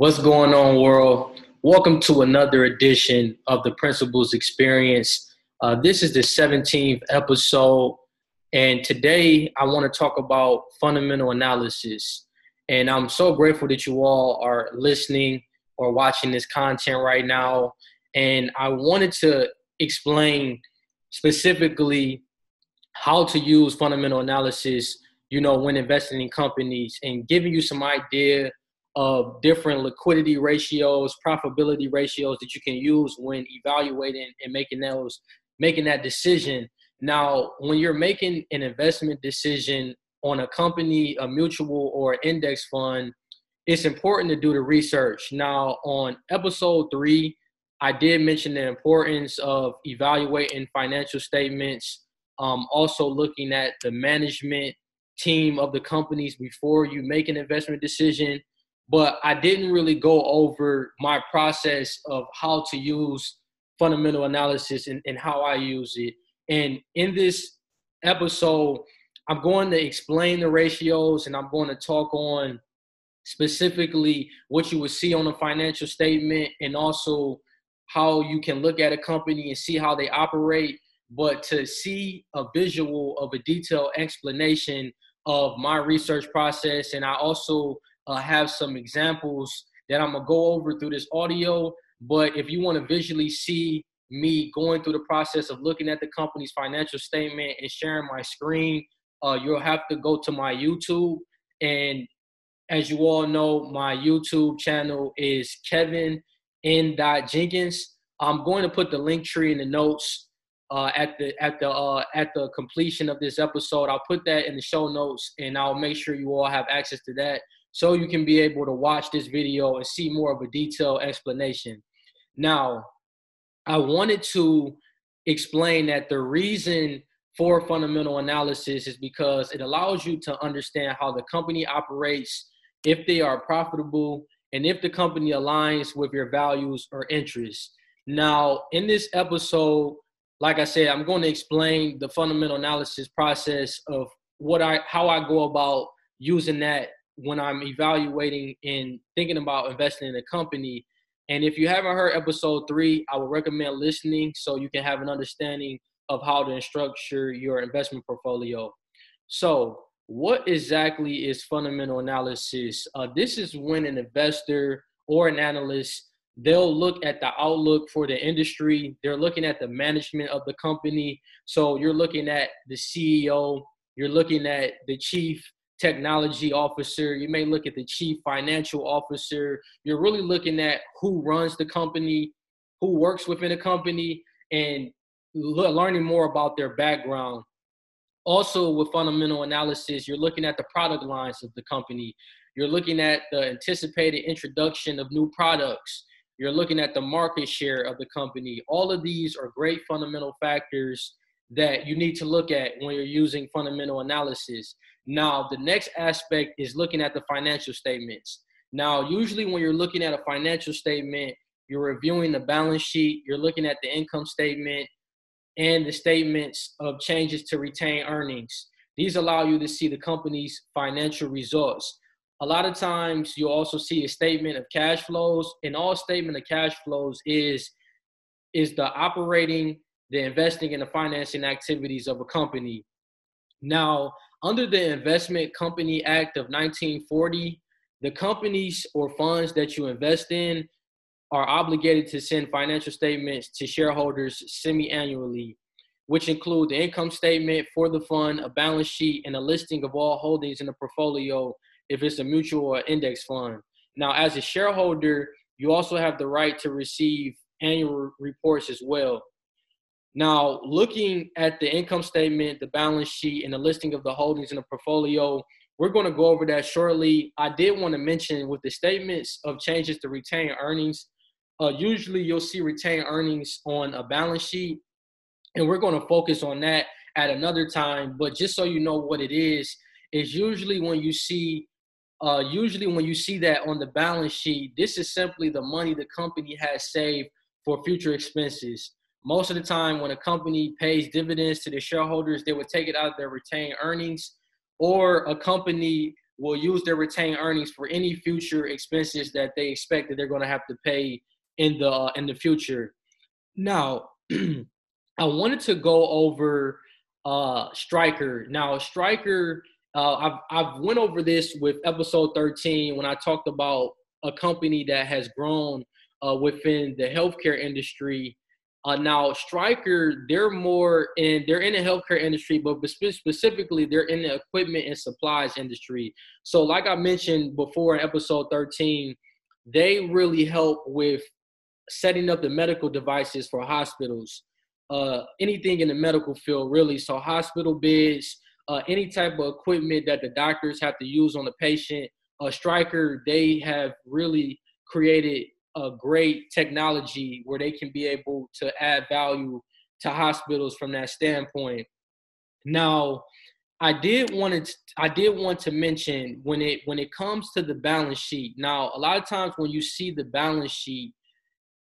What's going on, world? Welcome to another edition of the Principles Experience. Uh, this is the 17th episode, and today I want to talk about fundamental analysis. And I'm so grateful that you all are listening or watching this content right now. And I wanted to explain specifically how to use fundamental analysis, you know, when investing in companies and giving you some idea of different liquidity ratios, profitability ratios that you can use when evaluating and making those making that decision. Now, when you're making an investment decision on a company, a mutual or index fund, it's important to do the research. Now, on episode three, I did mention the importance of evaluating financial statements, um, also looking at the management team of the companies before you make an investment decision but I didn't really go over my process of how to use fundamental analysis and, and how I use it. And in this episode, I'm going to explain the ratios and I'm going to talk on specifically what you would see on a financial statement and also how you can look at a company and see how they operate. But to see a visual of a detailed explanation of my research process, and I also uh, have some examples that I'm gonna go over through this audio. But if you want to visually see me going through the process of looking at the company's financial statement and sharing my screen, uh, you'll have to go to my YouTube. And as you all know, my YouTube channel is Kevin N. Jenkins. I'm going to put the link tree in the notes uh, at the at the uh, at the completion of this episode. I'll put that in the show notes, and I'll make sure you all have access to that so you can be able to watch this video and see more of a detailed explanation. Now, I wanted to explain that the reason for fundamental analysis is because it allows you to understand how the company operates, if they are profitable, and if the company aligns with your values or interests. Now, in this episode, like I said, I'm going to explain the fundamental analysis process of what I how I go about using that when I'm evaluating and thinking about investing in a company. And if you haven't heard episode three, I would recommend listening so you can have an understanding of how to structure your investment portfolio. So, what exactly is fundamental analysis? Uh, this is when an investor or an analyst they'll look at the outlook for the industry. They're looking at the management of the company. So you're looking at the CEO, you're looking at the chief technology officer, you may look at the chief financial officer. You're really looking at who runs the company, who works within a company, and learning more about their background. Also, with fundamental analysis, you're looking at the product lines of the company. You're looking at the anticipated introduction of new products. You're looking at the market share of the company. All of these are great fundamental factors that you need to look at when you're using fundamental analysis. Now, the next aspect is looking at the financial statements. Now, usually when you're looking at a financial statement, you're reviewing the balance sheet, you're looking at the income statement and the statements of changes to retain earnings. These allow you to see the company's financial results. A lot of times you also see a statement of cash flows, and all statement of cash flows is is the operating, the investing, and the financing activities of a company. Now, under the Investment Company Act of 1940, the companies or funds that you invest in are obligated to send financial statements to shareholders semi-annually, which include the income statement for the fund, a balance sheet, and a listing of all holdings in the portfolio if it's a mutual or index fund. Now, as a shareholder, you also have the right to receive annual reports as well. Now, looking at the income statement, the balance sheet, and the listing of the holdings in the portfolio, we're going to go over that shortly. I did want to mention with the statements of changes to retained earnings, uh, usually you'll see retained earnings on a balance sheet, and we're going to focus on that at another time. But just so you know what it is, is usually when you see uh, usually when you see that on the balance sheet, this is simply the money the company has saved for future expenses most of the time when a company pays dividends to the shareholders, they would take it out of their retained earnings, or a company will use their retained earnings for any future expenses that they expect that they're going to have to pay in the uh, in the future. Now, I wanted to go over uh, Stryker. Now, Stryker, uh, I've I've went over this with episode 13 when I talked about a company that has grown uh, within the healthcare industry. Uh, now, Stryker, they're more in they're in the healthcare industry, but specifically they're in the equipment and supplies industry. So, like I mentioned before in episode 13, they really help with setting up the medical devices for hospitals. Uh, anything in the medical field, really. So, hospital beds, uh, any type of equipment that the doctors have to use on the patient. Uh, Stryker, they have really created a great technology where they can be able to add value to hospitals from that standpoint. Now, I did want to I did want to mention when it when it comes to the balance sheet. Now, a lot of times when you see the balance sheet,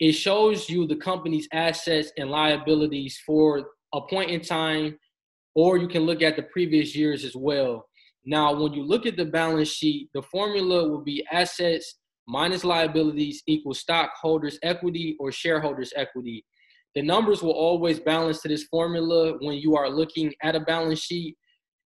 it shows you the company's assets and liabilities for a point in time, or you can look at the previous years as well. Now, when you look at the balance sheet, the formula will be assets minus liabilities equals stockholders' equity or shareholders' equity. The numbers will always balance to this formula when you are looking at a balance sheet.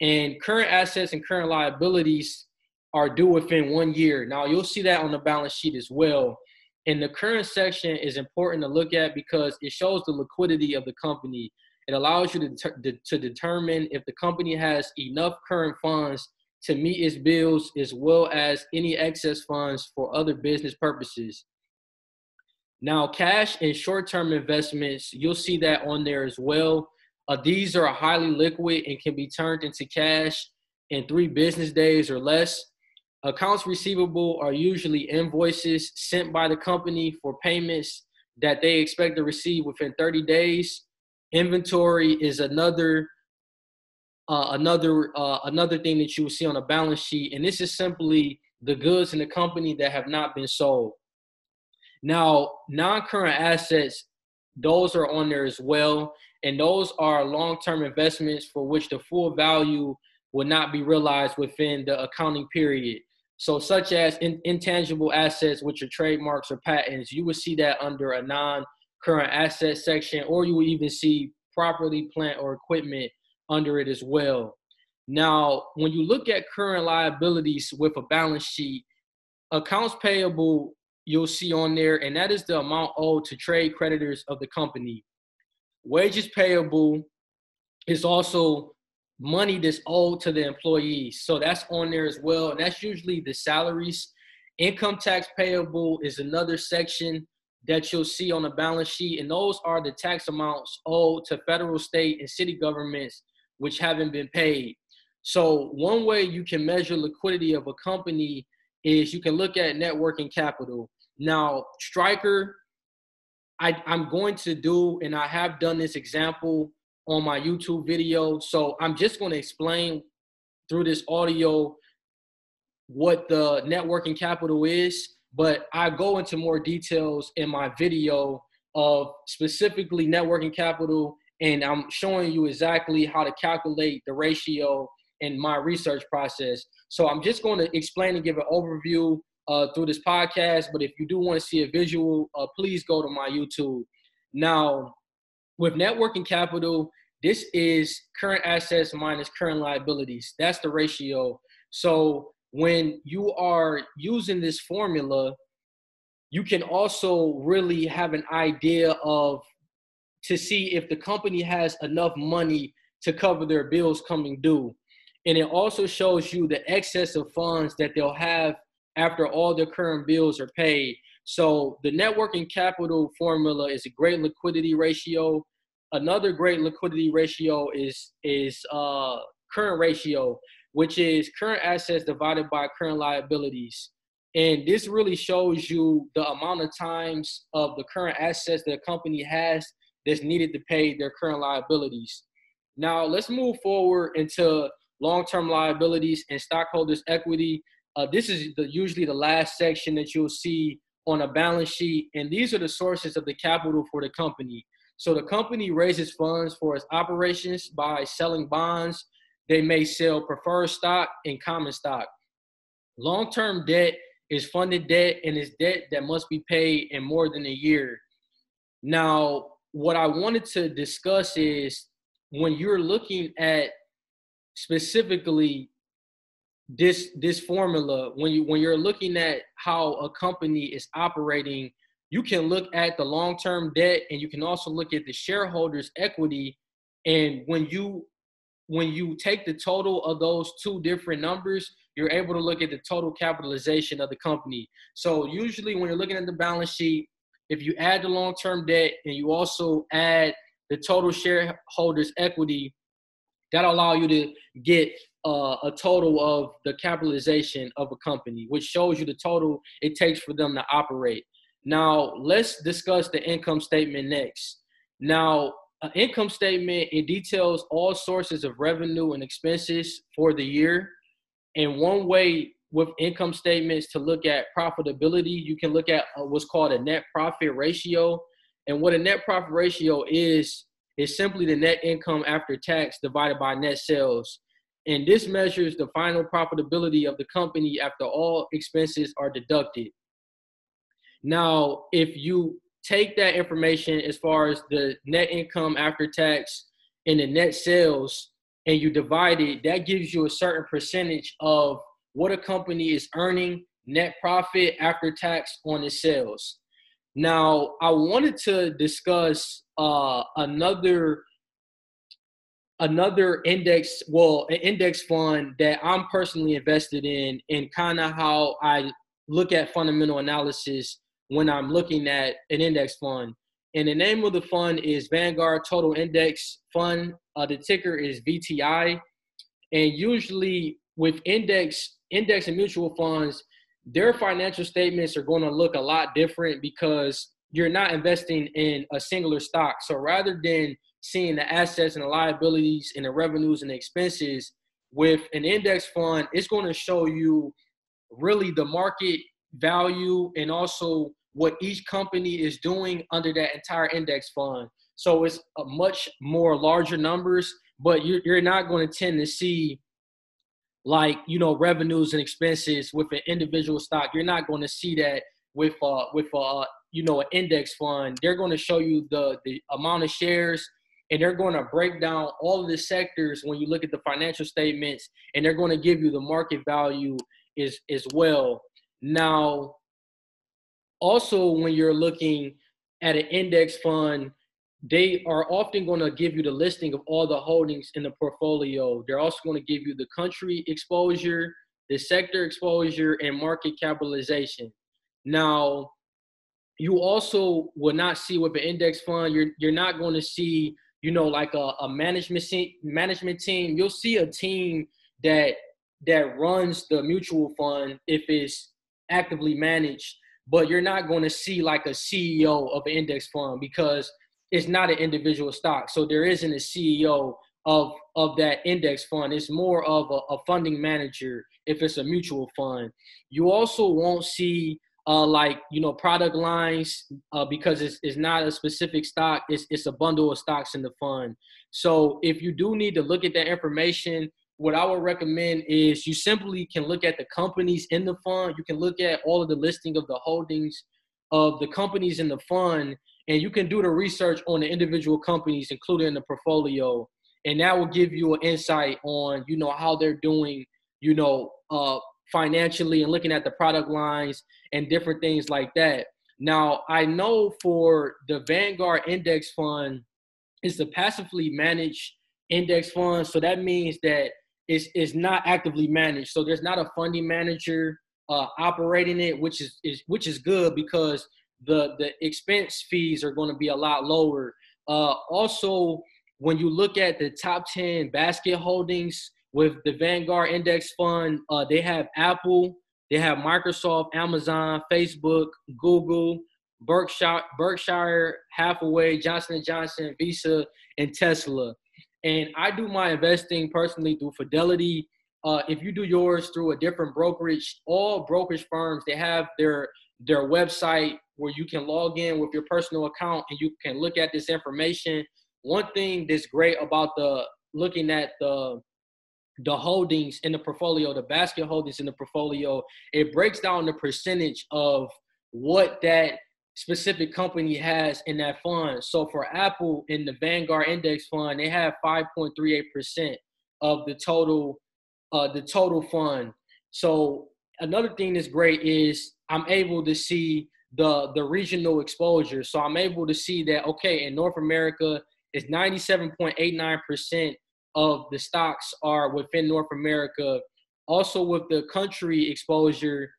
And current assets and current liabilities are due within one year. Now, you'll see that on the balance sheet as well. And the current section is important to look at because it shows the liquidity of the company. It allows you to, to determine if the company has enough current funds to meet its bills as well as any excess funds for other business purposes. Now, cash and short term investments, you'll see that on there as well. Uh, these are highly liquid and can be turned into cash in three business days or less. Accounts receivable are usually invoices sent by the company for payments that they expect to receive within 30 days. Inventory is another uh, another uh, another thing that you will see on a balance sheet, and this is simply the goods in the company that have not been sold. Now, non-current assets, those are on there as well, and those are long-term investments for which the full value will not be realized within the accounting period. So, such as in, intangible assets, which are trademarks or patents, you would see that under a non-current asset section, or you would even see property, plant, or equipment under it as well. Now, when you look at current liabilities with a balance sheet, accounts payable you'll see on there, and that is the amount owed to trade creditors of the company. Wages payable is also money that's owed to the employees. So that's on there as well. And that's usually the salaries. Income tax payable is another section that you'll see on the balance sheet. And those are the tax amounts owed to federal, state, and city governments which haven't been paid. So one way you can measure liquidity of a company is you can look at net working capital. Now, Stryker, I, I'm going to do, and I have done this example on my YouTube video. So I'm just going to explain through this audio what the net working capital is, but I go into more details in my video of specifically net working capital and I'm showing you exactly how to calculate the ratio in my research process. So I'm just going to explain and give an overview uh, through this podcast. But if you do want to see a visual, uh, please go to my YouTube. Now, with net working capital, this is current assets minus current liabilities. That's the ratio. So when you are using this formula, you can also really have an idea of to see if the company has enough money to cover their bills coming due. And it also shows you the excess of funds that they'll have after all their current bills are paid. So the net working capital formula is a great liquidity ratio. Another great liquidity ratio is is uh, current ratio, which is current assets divided by current liabilities. And this really shows you the amount of times of the current assets that a company has that's needed to pay their current liabilities. Now, let's move forward into long-term liabilities and stockholders' equity. Uh, this is the, usually the last section that you'll see on a balance sheet, and these are the sources of the capital for the company. So the company raises funds for its operations by selling bonds. They may sell preferred stock and common stock. Long-term debt is funded debt and is debt that must be paid in more than a year. Now, what I wanted to discuss is when you're looking at specifically this this formula when you when you're looking at how a company is operating you can look at the long-term debt and you can also look at the shareholders equity. And when you when you take the total of those two different numbers you're able to look at the total capitalization of the company. So usually when you're looking at the balance sheet if you add the long-term debt and you also add the total shareholders equity that'll allow you to get uh, a total of the capitalization of a company, which shows you the total it takes for them to operate. Now, let's discuss the income statement next. Now, an income statement it details all sources of revenue and expenses for the year. And one way with income statements to look at profitability, you can look at uh, what's called a net profit ratio. And what a net profit ratio is, is simply the net income after tax divided by net sales and this measures the final profitability of the company after all expenses are deducted. Now, if you take that information as far as the net income after tax and the net sales and you divide it, that gives you a certain percentage of what a company is earning net profit after tax on its sales. Now, I wanted to discuss uh, another another index, well, an index fund that I'm personally invested in, and kind of how I look at fundamental analysis when I'm looking at an index fund. And the name of the fund is Vanguard Total Index Fund. Uh, the ticker is VTI. And usually with index, index and mutual funds, their financial statements are going to look a lot different because you're not investing in a singular stock. So rather than seeing the assets and the liabilities and the revenues and the expenses with an index fund it's going to show you really the market value and also what each company is doing under that entire index fund so it's a much more larger numbers but you're, you're not going to tend to see like you know revenues and expenses with an individual stock you're not going to see that with uh with uh you know an index fund. They're going to show you the the amount of shares and they're going to break down all of the sectors when you look at the financial statements and they're going to give you the market value is as well. Now also when you're looking at an index fund they are often going to give you the listing of all the holdings in the portfolio. They're also going to give you the country exposure the sector exposure and market capitalization. Now you also will not see with an index fund you're you're not going to see you know, like a, a management management team, you'll see a team that that runs the mutual fund if it's actively managed, but you're not going to see like a CEO of an index fund because it's not an individual stock. So there isn't a CEO of of that index fund. It's more of a, a funding manager if it's a mutual fund. You also won't see uh, like you know product lines uh, because it's, it's not a specific stock it's, it's a bundle of stocks in the fund so if you do need to look at that information what i would recommend is you simply can look at the companies in the fund you can look at all of the listing of the holdings of the companies in the fund and you can do the research on the individual companies included in the portfolio and that will give you an insight on you know how they're doing you know uh, financially and looking at the product lines and different things like that. Now, I know for the Vanguard Index Fund, it's a passively managed index fund. So that means that it's, it's not actively managed. So there's not a funding manager uh, operating it, which is, is which is good because the the expense fees are going to be a lot lower. Uh, also, when you look at the top 10 basket holdings, with the Vanguard Index Fund, uh, they have Apple, they have Microsoft, Amazon, Facebook, Google, Berkshire, Berkshire Hathaway, Johnson & Johnson, Visa, and Tesla. And I do my investing personally through Fidelity. Uh, if you do yours through a different brokerage, all brokerage firms they have their their website where you can log in with your personal account and you can look at this information. One thing that's great about the looking at the the holdings in the portfolio, the basket holdings in the portfolio, it breaks down the percentage of what that specific company has in that fund. So for Apple in the Vanguard Index Fund, they have 5.38% of the total uh, the total fund. So another thing that's great is I'm able to see the the regional exposure. So I'm able to see that okay, in North America, it's 97.89% of the stocks are within North America. Also, with the country exposure,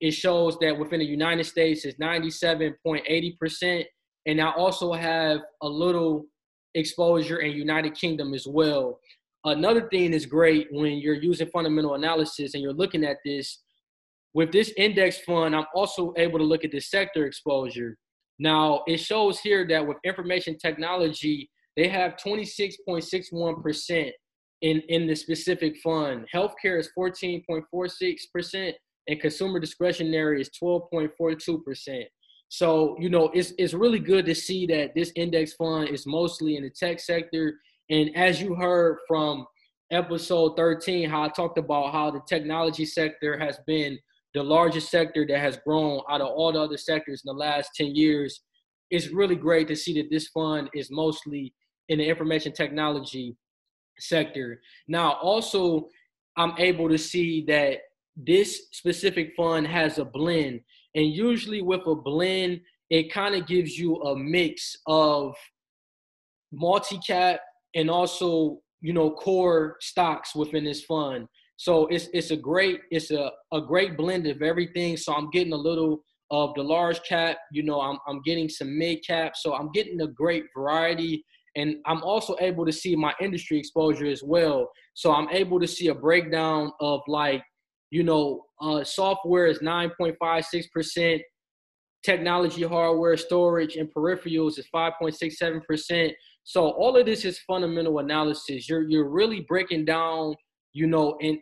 it shows that within the United States is 97.80%. And I also have a little exposure in United Kingdom as well. Another thing is great when you're using fundamental analysis and you're looking at this. With this index fund, I'm also able to look at the sector exposure. Now, it shows here that with information technology, they have 26.61% in, in the specific fund. Healthcare is 14.46%, and consumer discretionary is 12.42%. So, you know, it's, it's really good to see that this index fund is mostly in the tech sector. And as you heard from episode 13, how I talked about how the technology sector has been the largest sector that has grown out of all the other sectors in the last 10 years. It's really great to see that this fund is mostly in the information technology sector. Now, also, I'm able to see that this specific fund has a blend. And usually, with a blend, it kind of gives you a mix of multi cap and also, you know, core stocks within this fund. So it's it's a great it's a, a great blend of everything. So I'm getting a little of the large cap, you know, I'm I'm getting some mid cap. So I'm getting a great variety and I'm also able to see my industry exposure as well. So I'm able to see a breakdown of like, you know, uh, software is 9.56%, technology, hardware, storage, and peripherals is 5.67%. So all of this is fundamental analysis. You're you're really breaking down, you know, in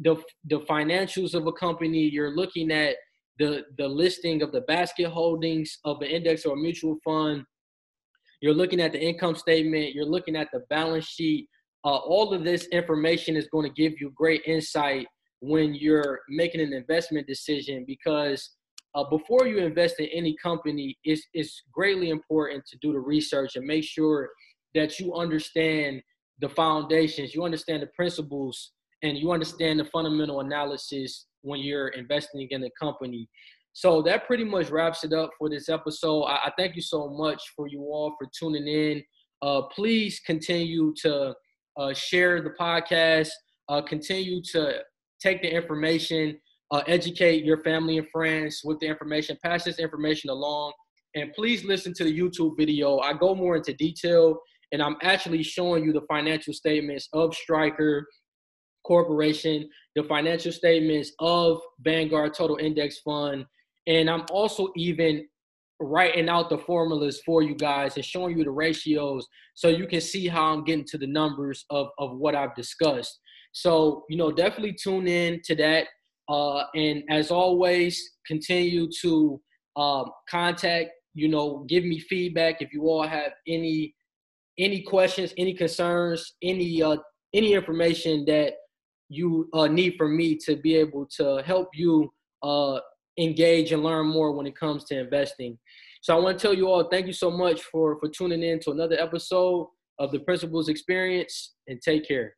the the financials of a company. You're looking at the the listing of the basket holdings of an index or a mutual fund you're looking at the income statement, you're looking at the balance sheet. Uh, all of this information is going to give you great insight when you're making an investment decision because uh, before you invest in any company, it's, it's greatly important to do the research and make sure that you understand the foundations, you understand the principles, and you understand the fundamental analysis when you're investing in a company. So that pretty much wraps it up for this episode. I, I thank you so much for you all for tuning in. Uh, please continue to uh, share the podcast. Uh, continue to take the information, uh, educate your family and friends with the information. Pass this information along, and please listen to the YouTube video. I go more into detail, and I'm actually showing you the financial statements of Stryker Corporation, the financial statements of Vanguard Total Index Fund and I'm also even writing out the formulas for you guys and showing you the ratios so you can see how I'm getting to the numbers of, of what I've discussed. So, you know, definitely tune in to that. Uh, and as always, continue to um, contact, you know, give me feedback if you all have any any questions, any concerns, any uh, any information that you uh, need from me to be able to help you uh, engage and learn more when it comes to investing. So I want to tell you all thank you so much for for tuning in to another episode of the Principles Experience and take care.